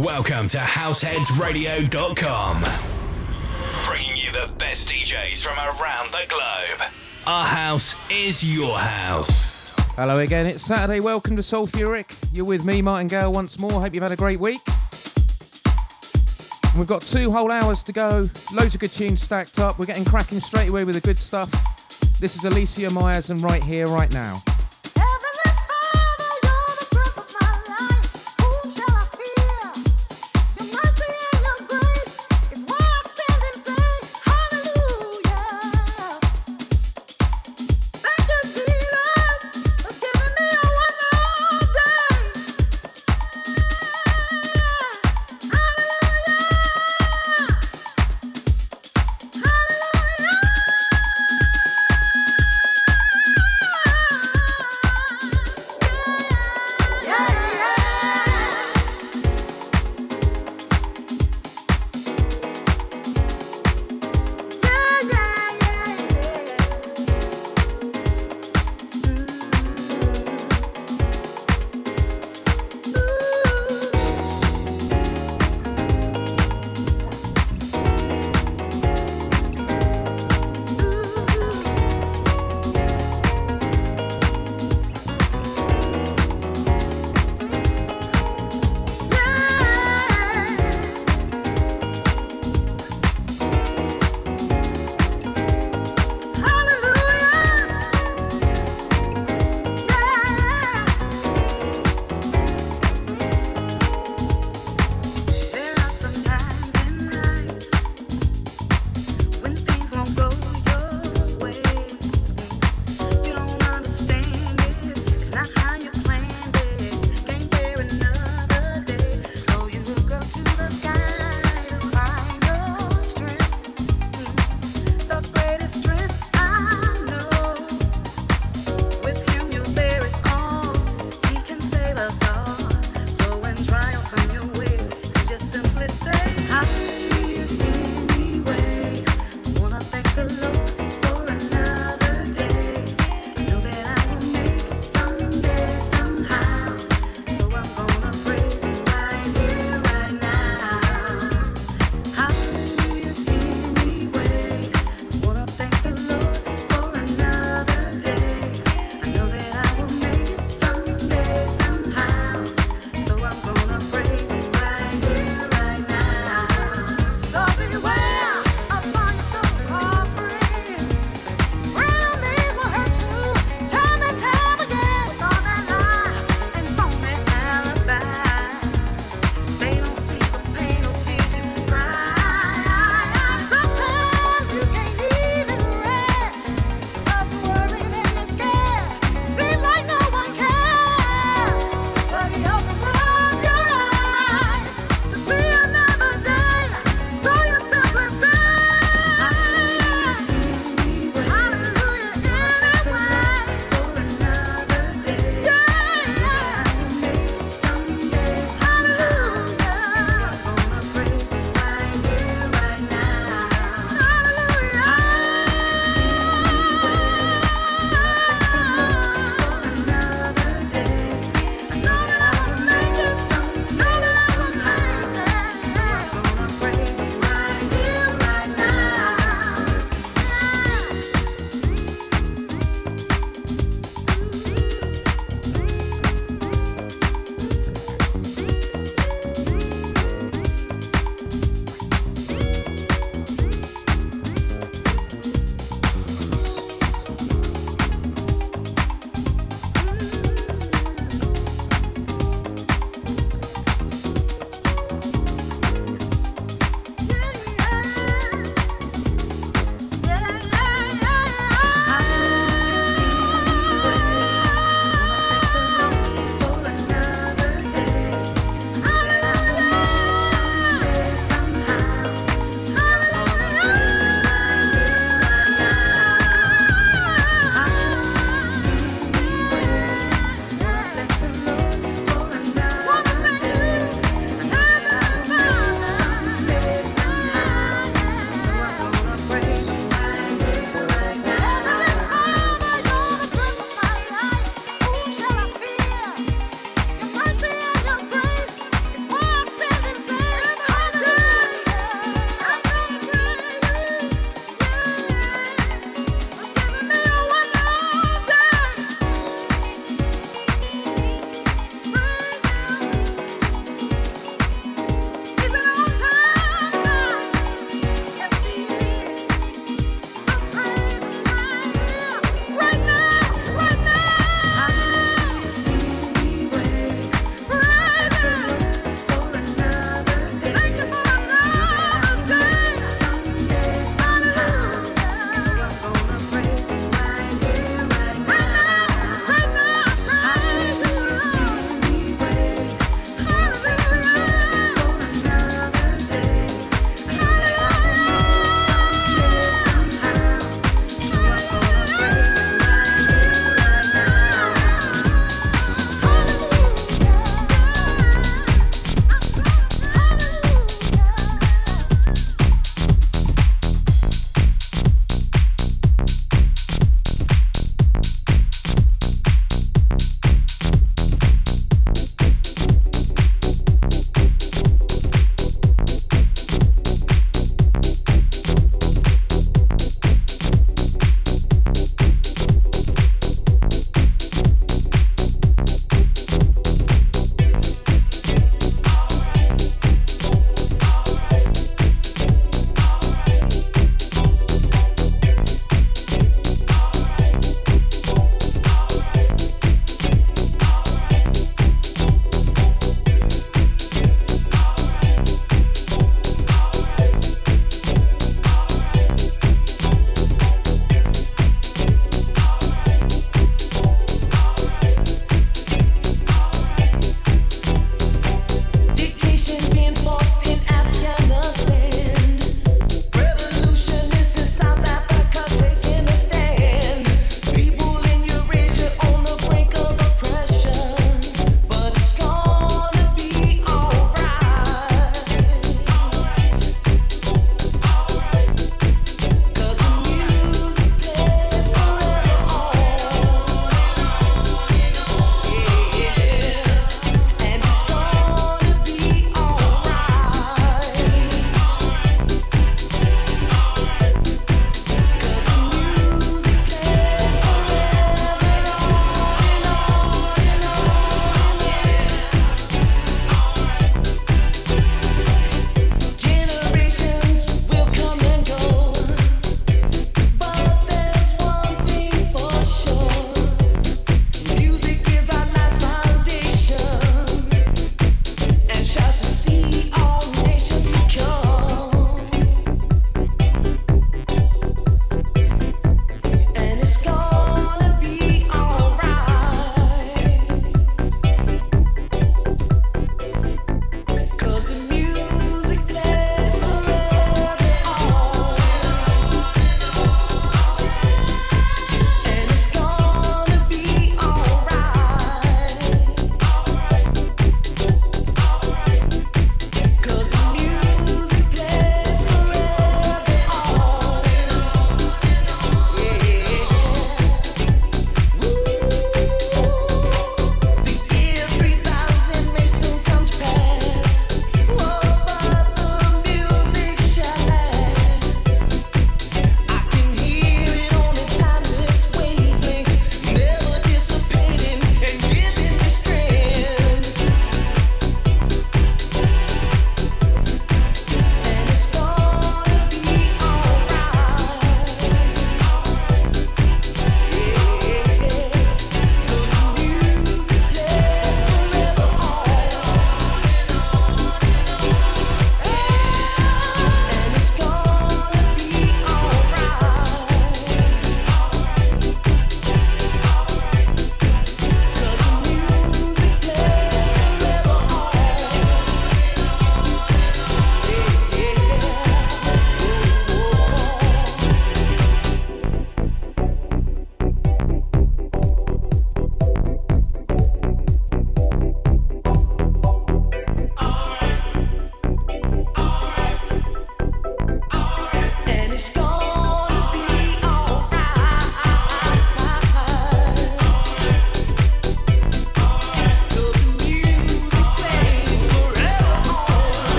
Welcome to HouseheadsRadio.com. Bringing you the best DJs from around the globe. Our house is your house. Hello again, it's Saturday. Welcome to Soulfuric. You're with me, Martin Gale, once more. Hope you've had a great week. We've got two whole hours to go. Loads of good tunes stacked up. We're getting cracking straight away with the good stuff. This is Alicia Myers and right here, right now.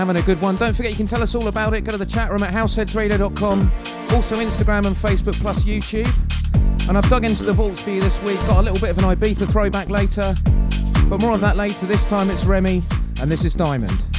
Having a good one. Don't forget you can tell us all about it. Go to the chat room at househeadsradio.com. Also Instagram and Facebook plus YouTube. And I've dug into the vaults for you this week. Got a little bit of an Ibiza throwback later. But more on that later. This time it's Remy and this is Diamond.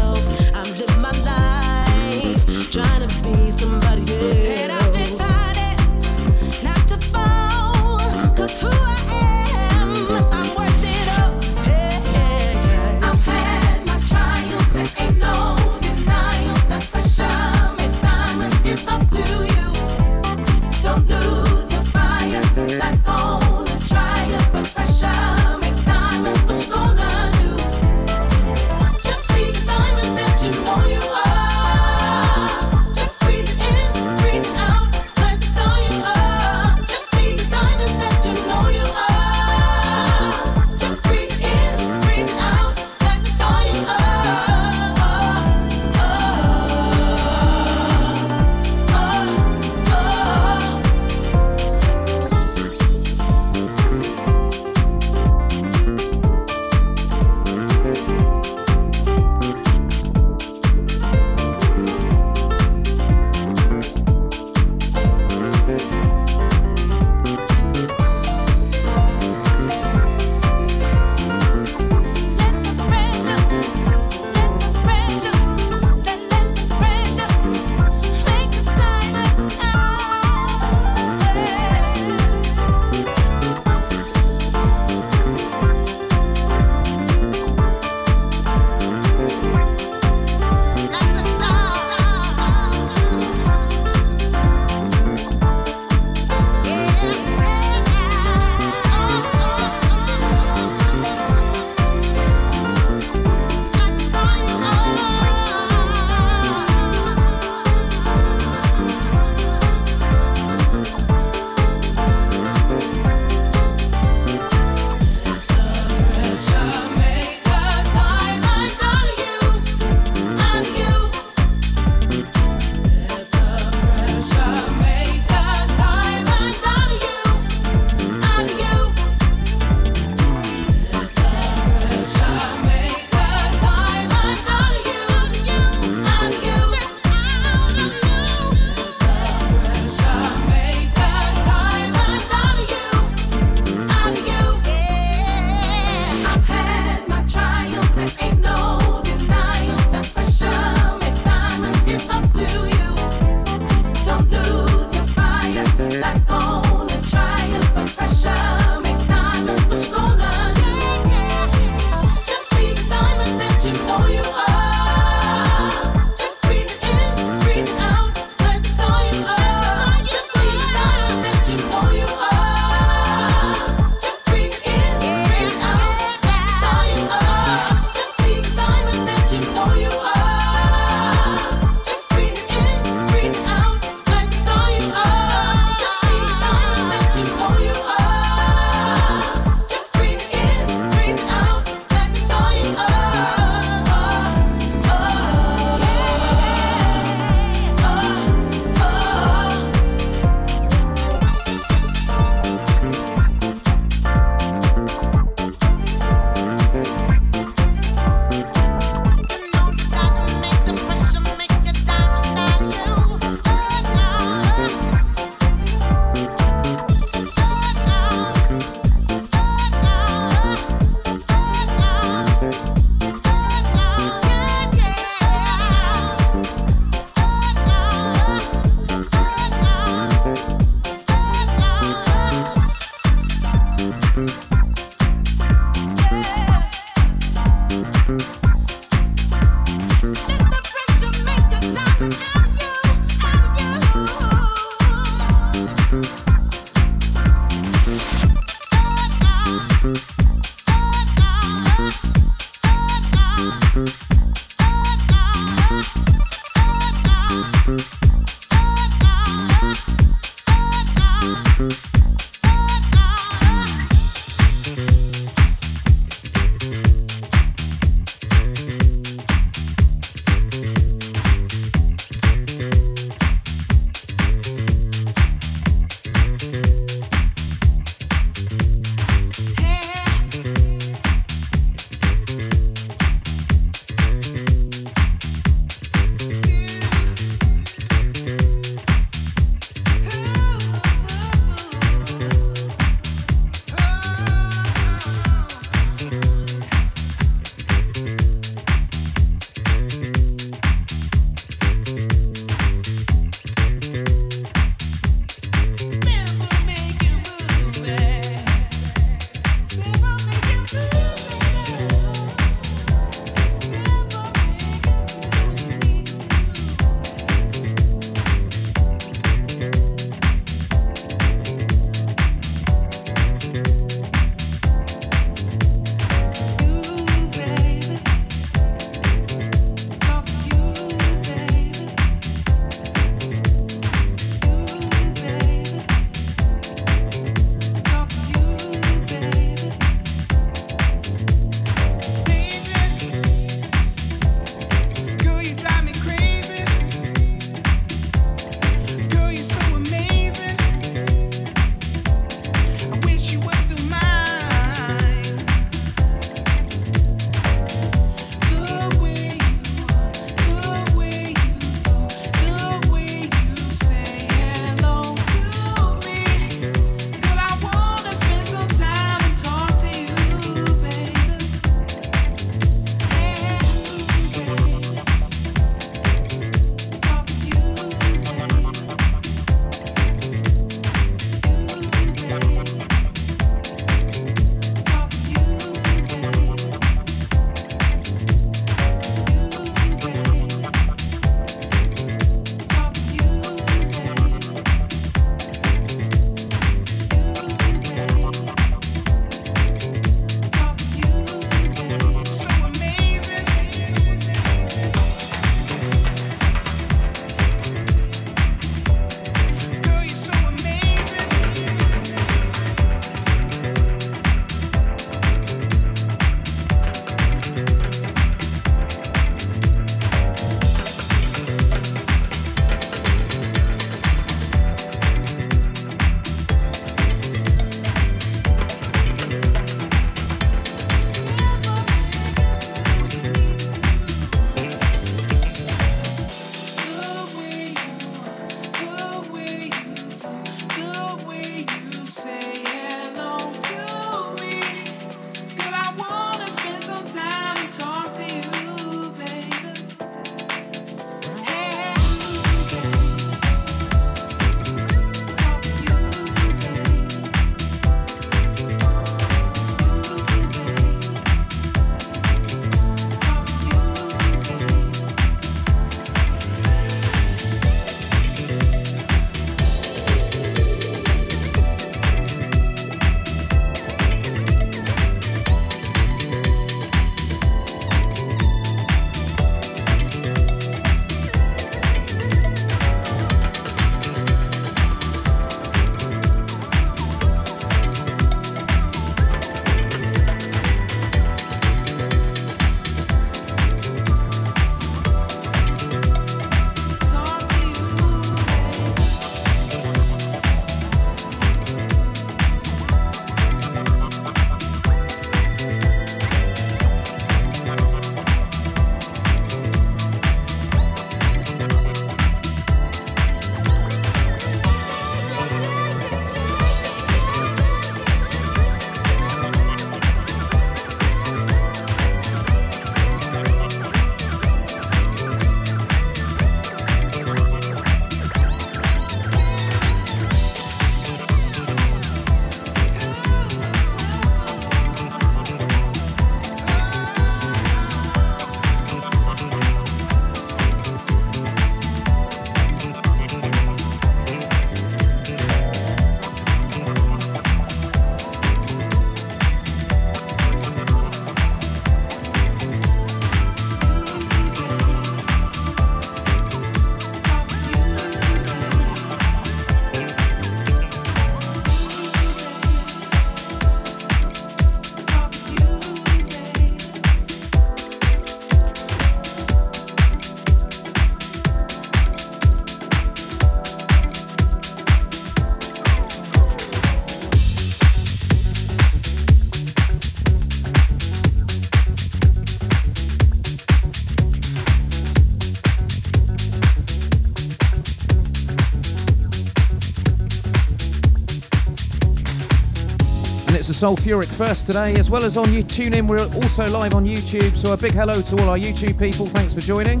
Soulfuric first today, as well as on you tune in. We're also live on YouTube, so a big hello to all our YouTube people. Thanks for joining.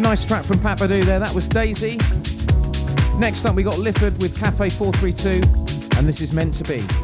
Nice track from Pat there. That was Daisy. Next up, we got Lifford with Cafe 432, and this is meant to be.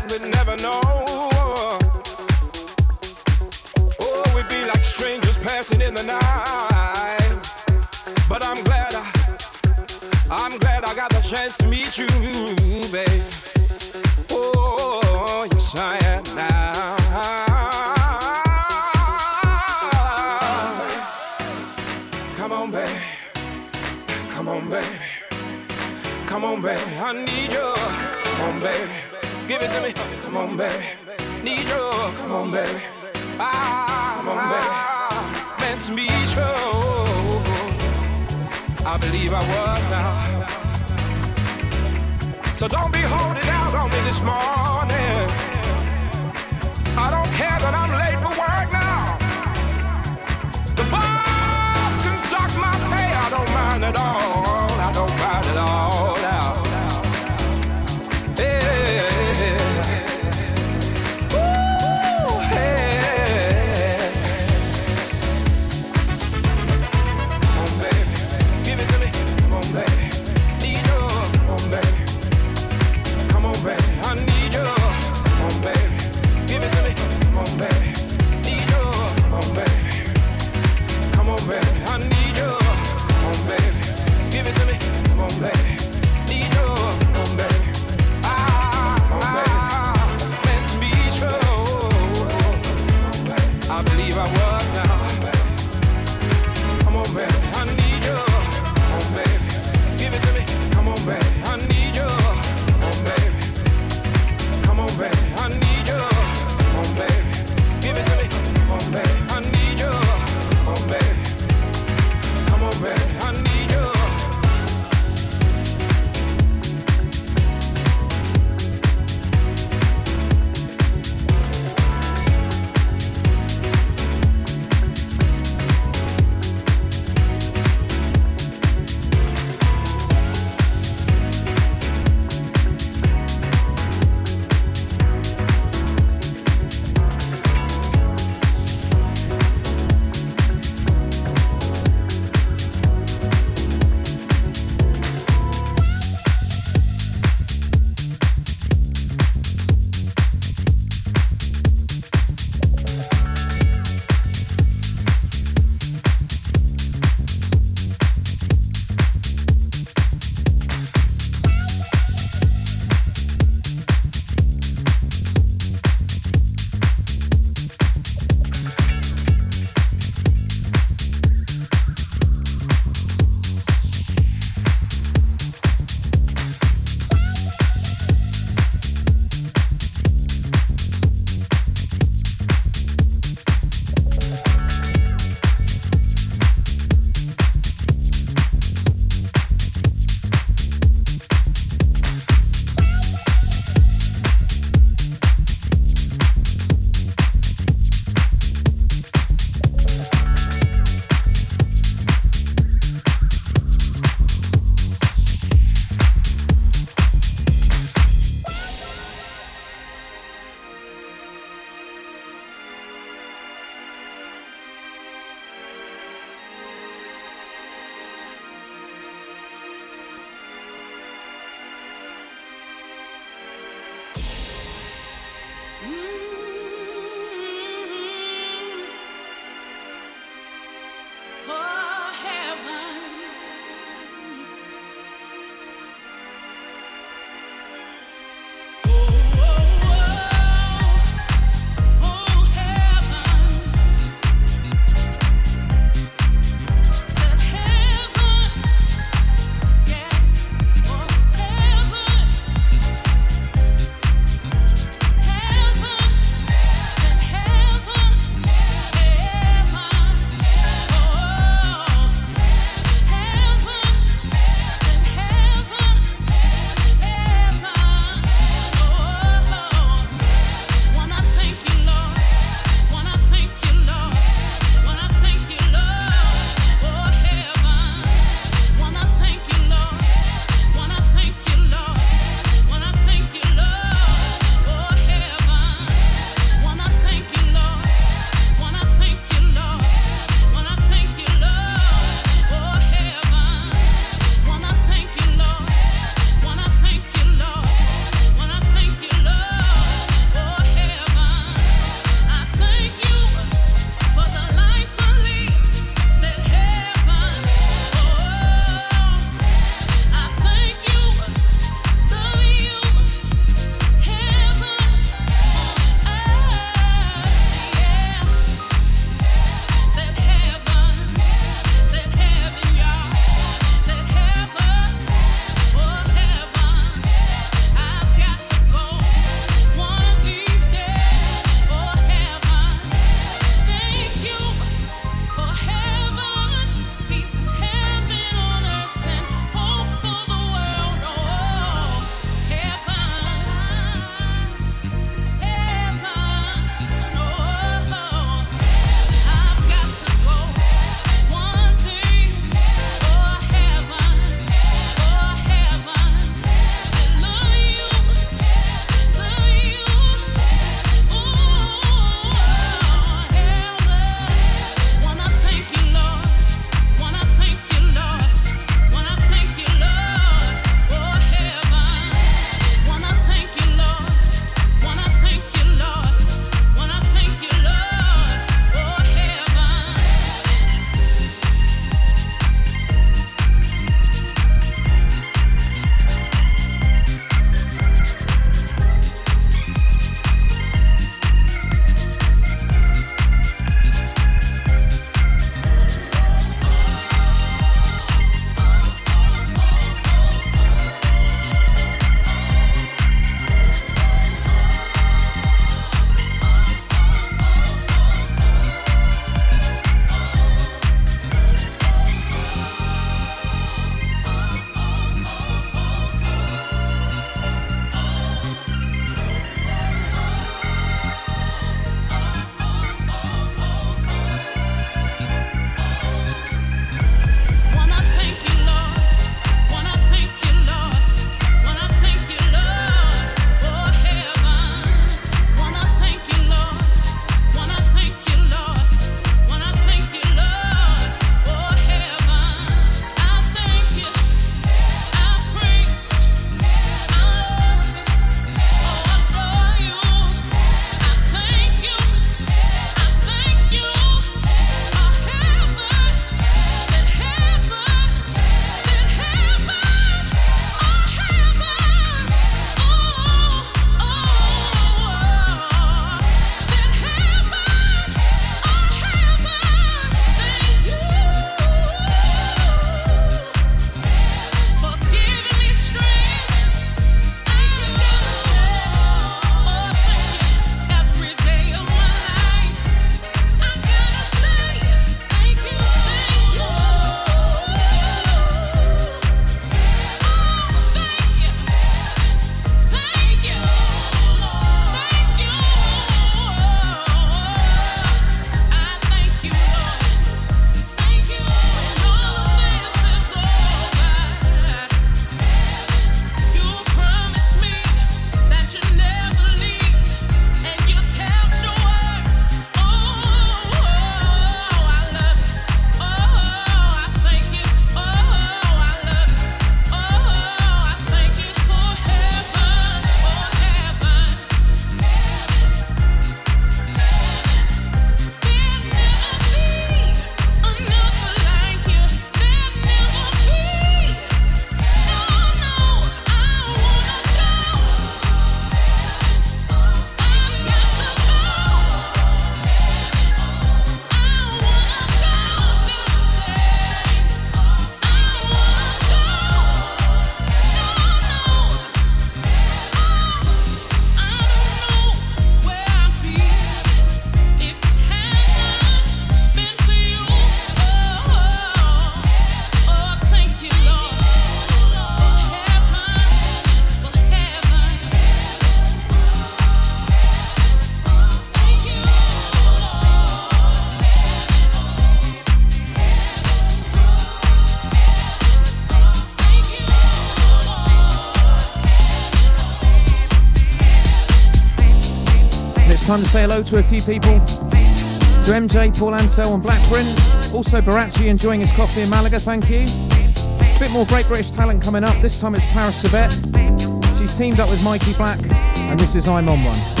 Time to say hello to a few people. To MJ, Paul Ansel and Blackburn. Also Barachi enjoying his coffee in Malaga, thank you. A bit more great British talent coming up. This time it's Paris Sabet. She's teamed up with Mikey Black, and this is I'm on one.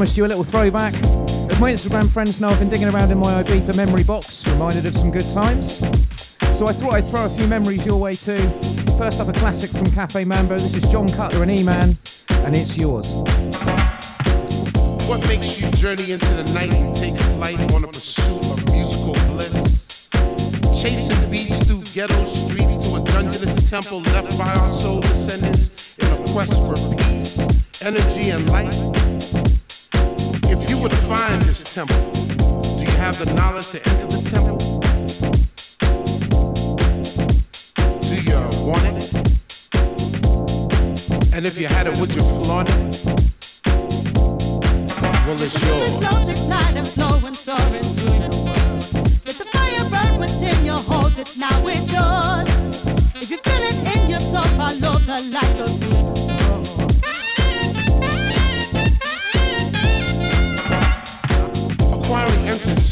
Promised you a little throwback. As my Instagram friends know, I've been digging around in my Ibiza memory box, reminded of some good times. So I thought I'd throw a few memories your way too. First up, a classic from Cafe Mambo. This is John Cutler and E-Man, and it's yours. What makes you journey into the night and take flight on a pursuit of musical bliss? Chasing beats through ghetto streets to a dungeonous temple left by our soul descendants in a quest for peace, energy, and light. You find this temple, do you have the knowledge to enter the temple? Do you want it? And if you had it, would you flaunt it? Well, it's yours. Flows, ignite, and your world. The fire burn within hold it, now it's yours. If you feel it in your soul, follow the light,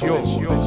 Well, it's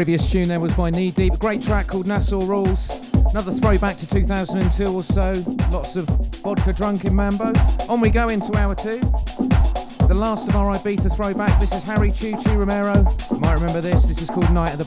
Previous tune there was by Knee Deep. Great track called Nassau Rules. Another throwback to 2002 or so. Lots of vodka drunk in Mambo. On we go into hour two. The last of our Ibiza throwback. This is Harry Choo Choo Romero. You might remember this. This is called Night of the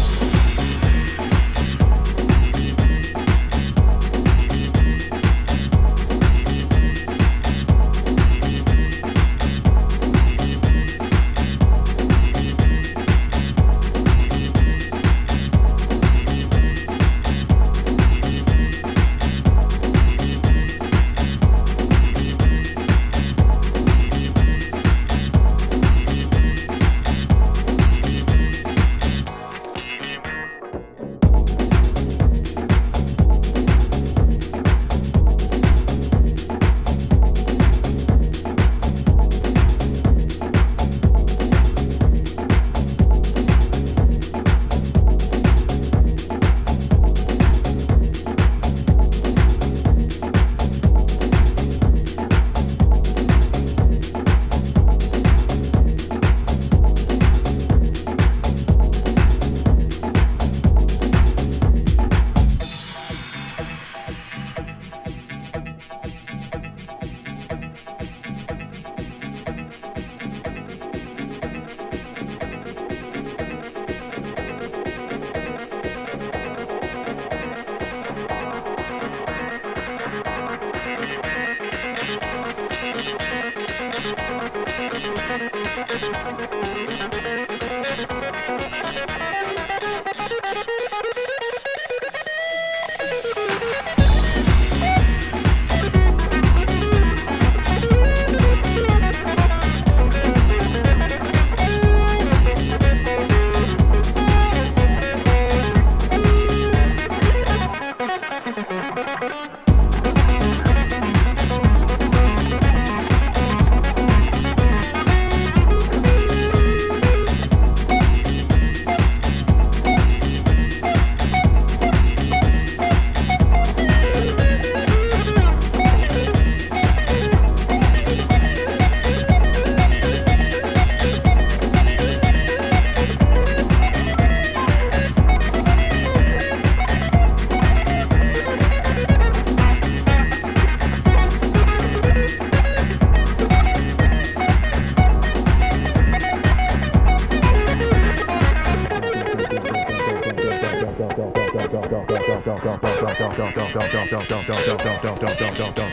don't, don't.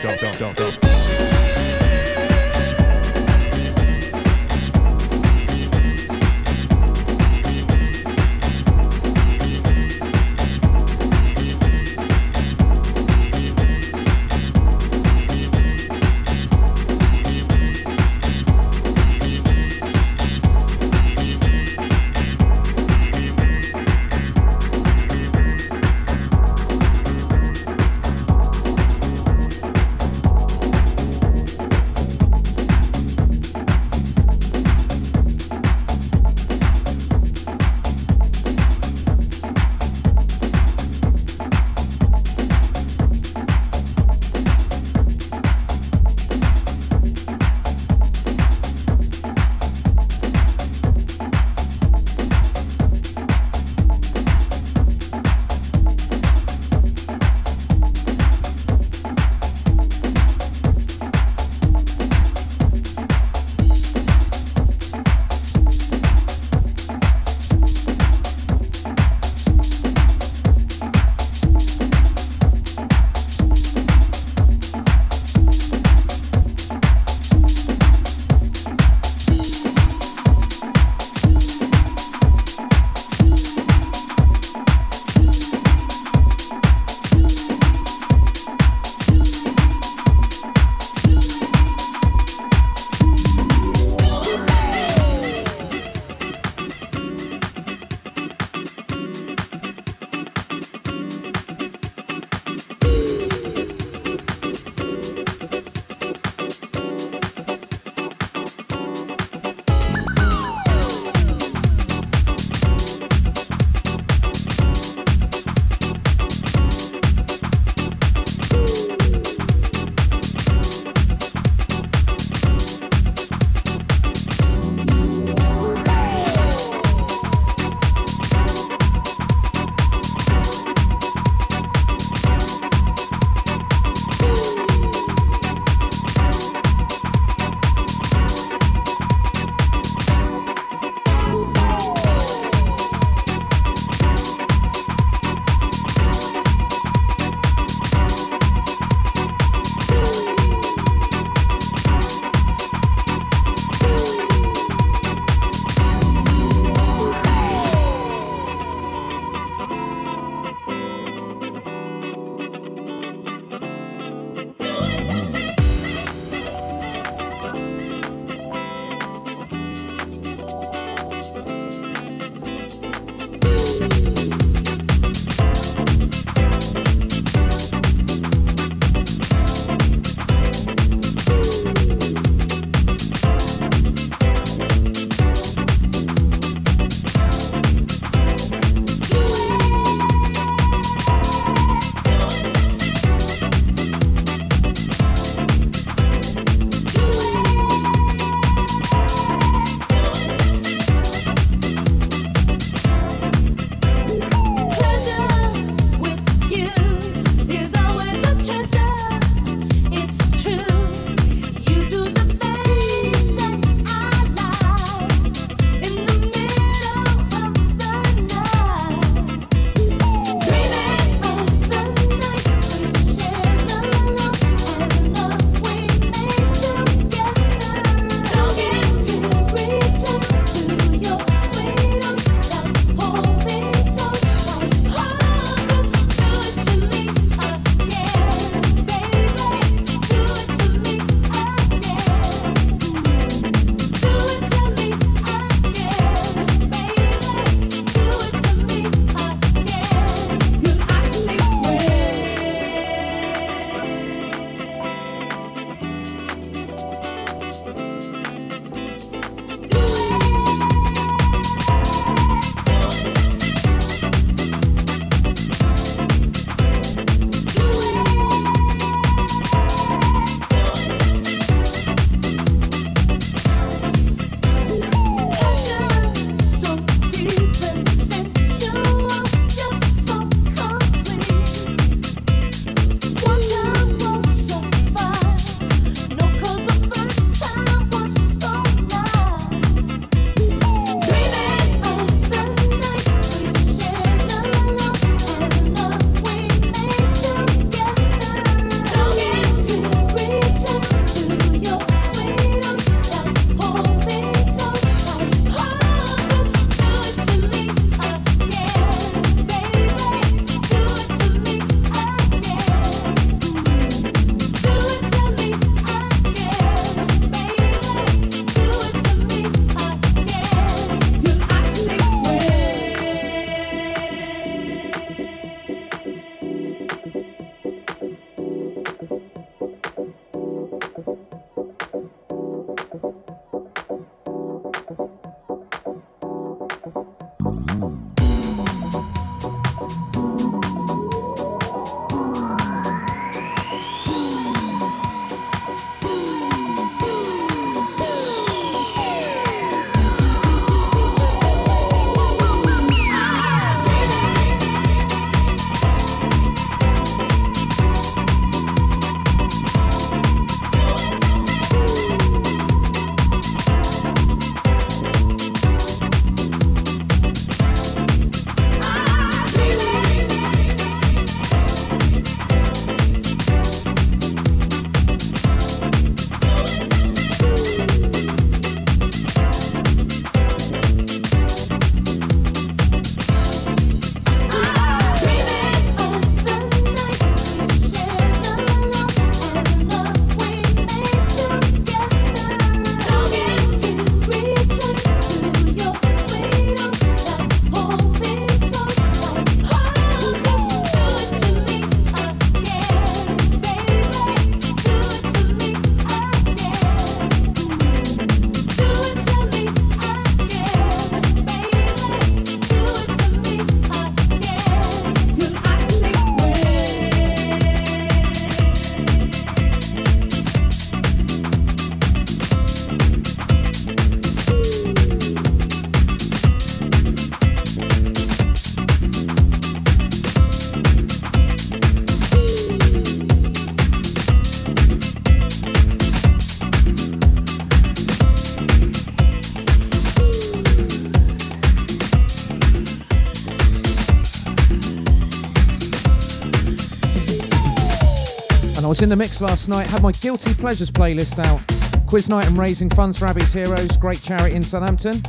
Was in the mix last night, had my Guilty Pleasures playlist out. Quiz night and raising funds for Abby's Heroes, great charity in Southampton.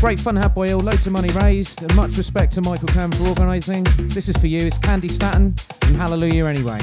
Great fun had by all, loads of money raised, and much respect to Michael Kern for organising. This is for you, it's Candi Staton and Hallelujah Anyway.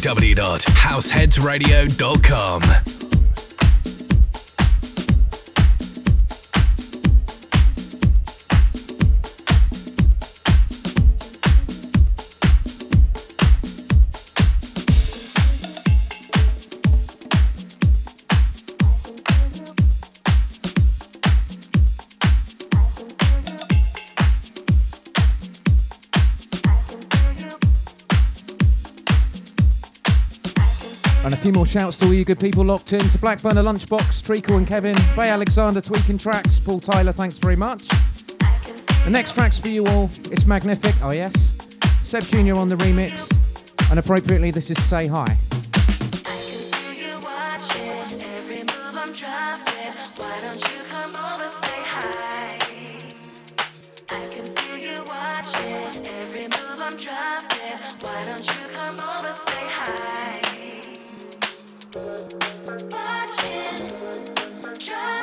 www.househeadsradio.com. shouts to all you good people locked in. To Blackburner Lunchbox, Treacle and Kevin, Bay Alexander tweaking tracks, Paul Tyler, thanks very much. The next track's for you all. It's Magnific, oh yes. Seb Jr. on the remix. And appropriately, this is Say Hi. Why don't you try.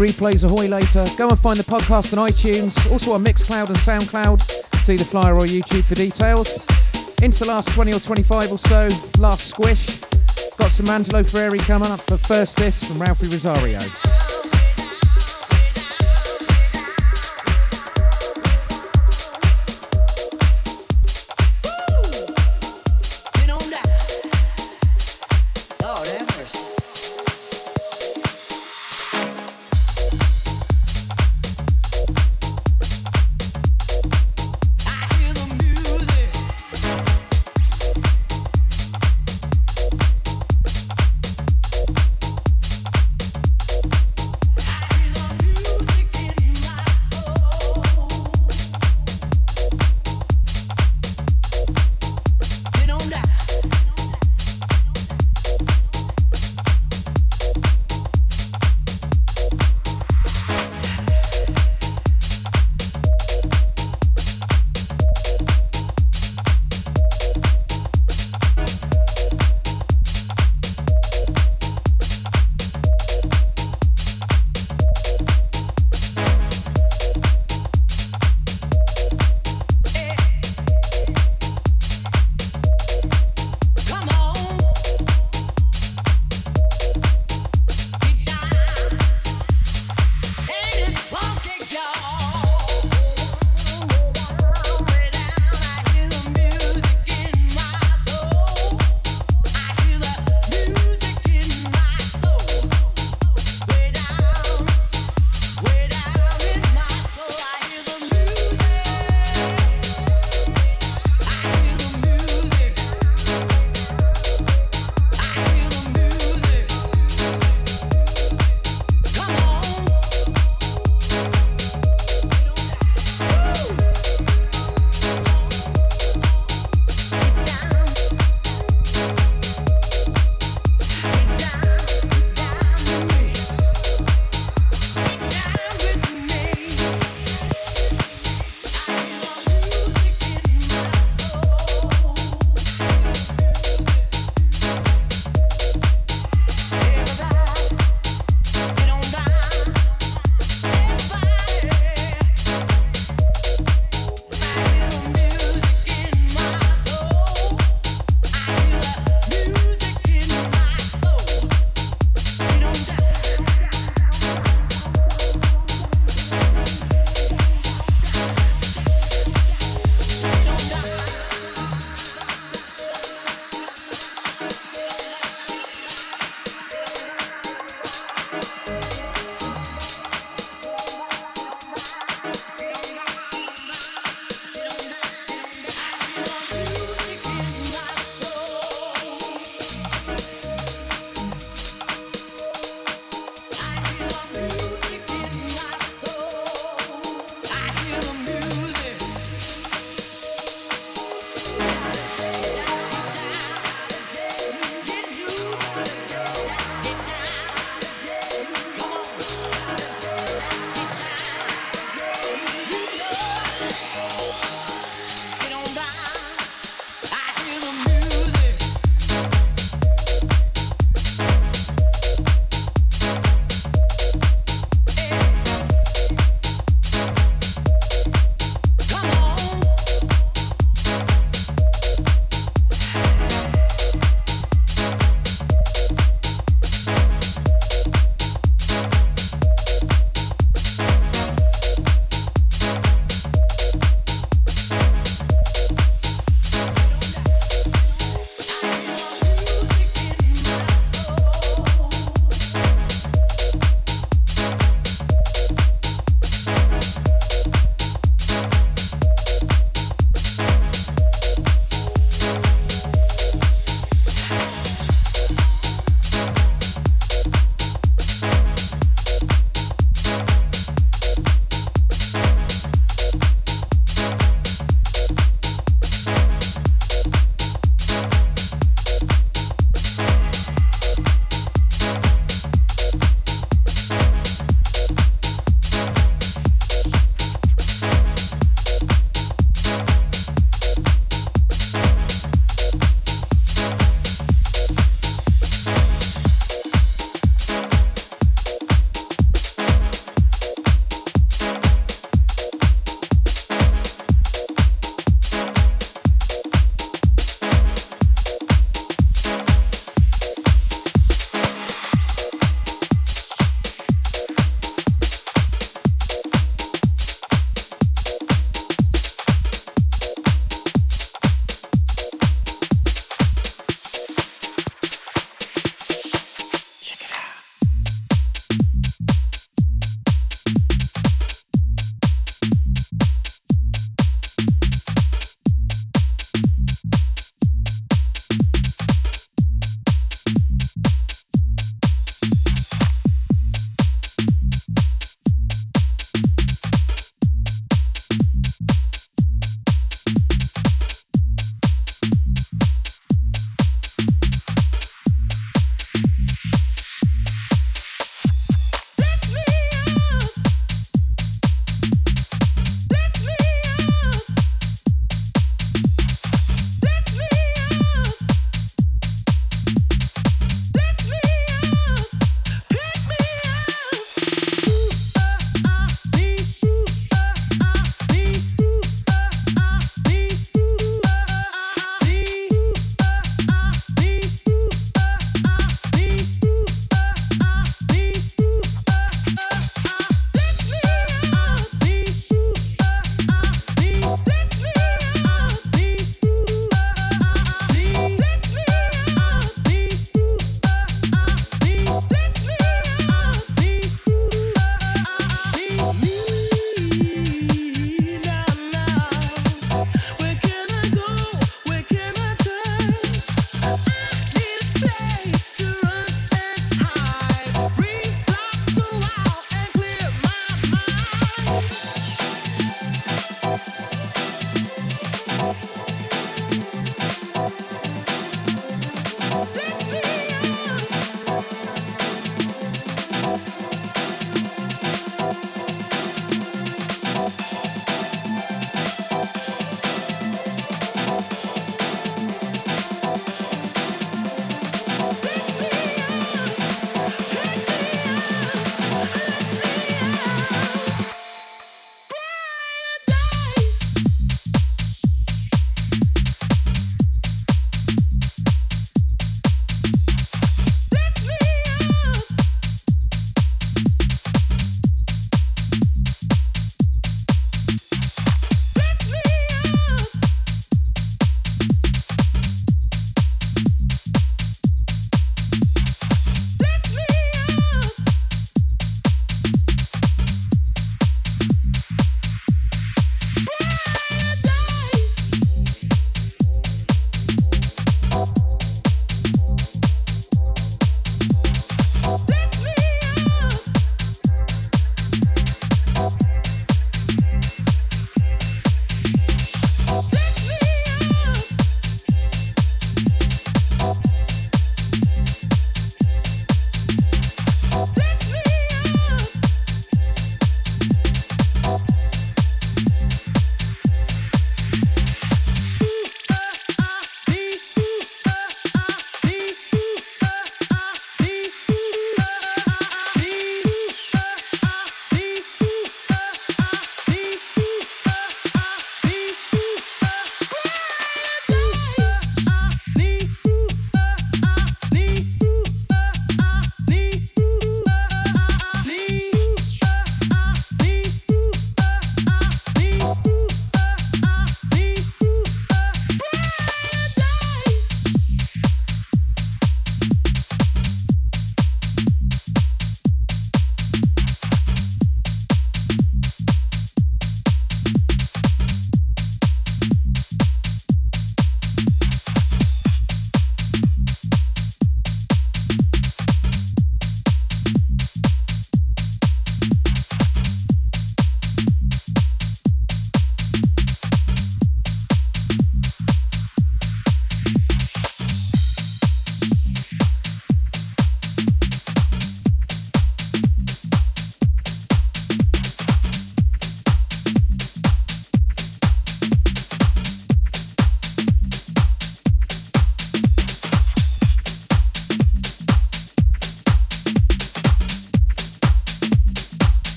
Replays ahoy later. Go and find the podcast on iTunes, also on Mixcloud and Soundcloud. See the flyer or YouTube for details. Into the last 20 or 25 or so, last squish. Got some Angelo Ferreri coming up, for first this from Ralphi Rosario.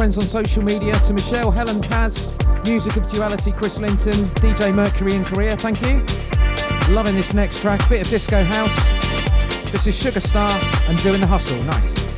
Friends on social media, to Michelle, Helen Paz, Music of Duality, Chris Linton, DJ Mercury in Korea, thank you. Loving this next track, bit of disco house. This is Sugar Star and Doing the Hustle, nice.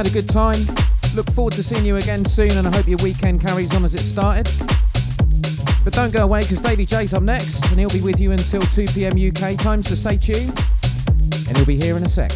Had a good time. Look forward to seeing you again soon, and I hope your weekend carries on as it started. But don't go away because Davey J's up next, and he'll be with you until 2 pm UK time, so stay tuned, and he'll be here in a sec.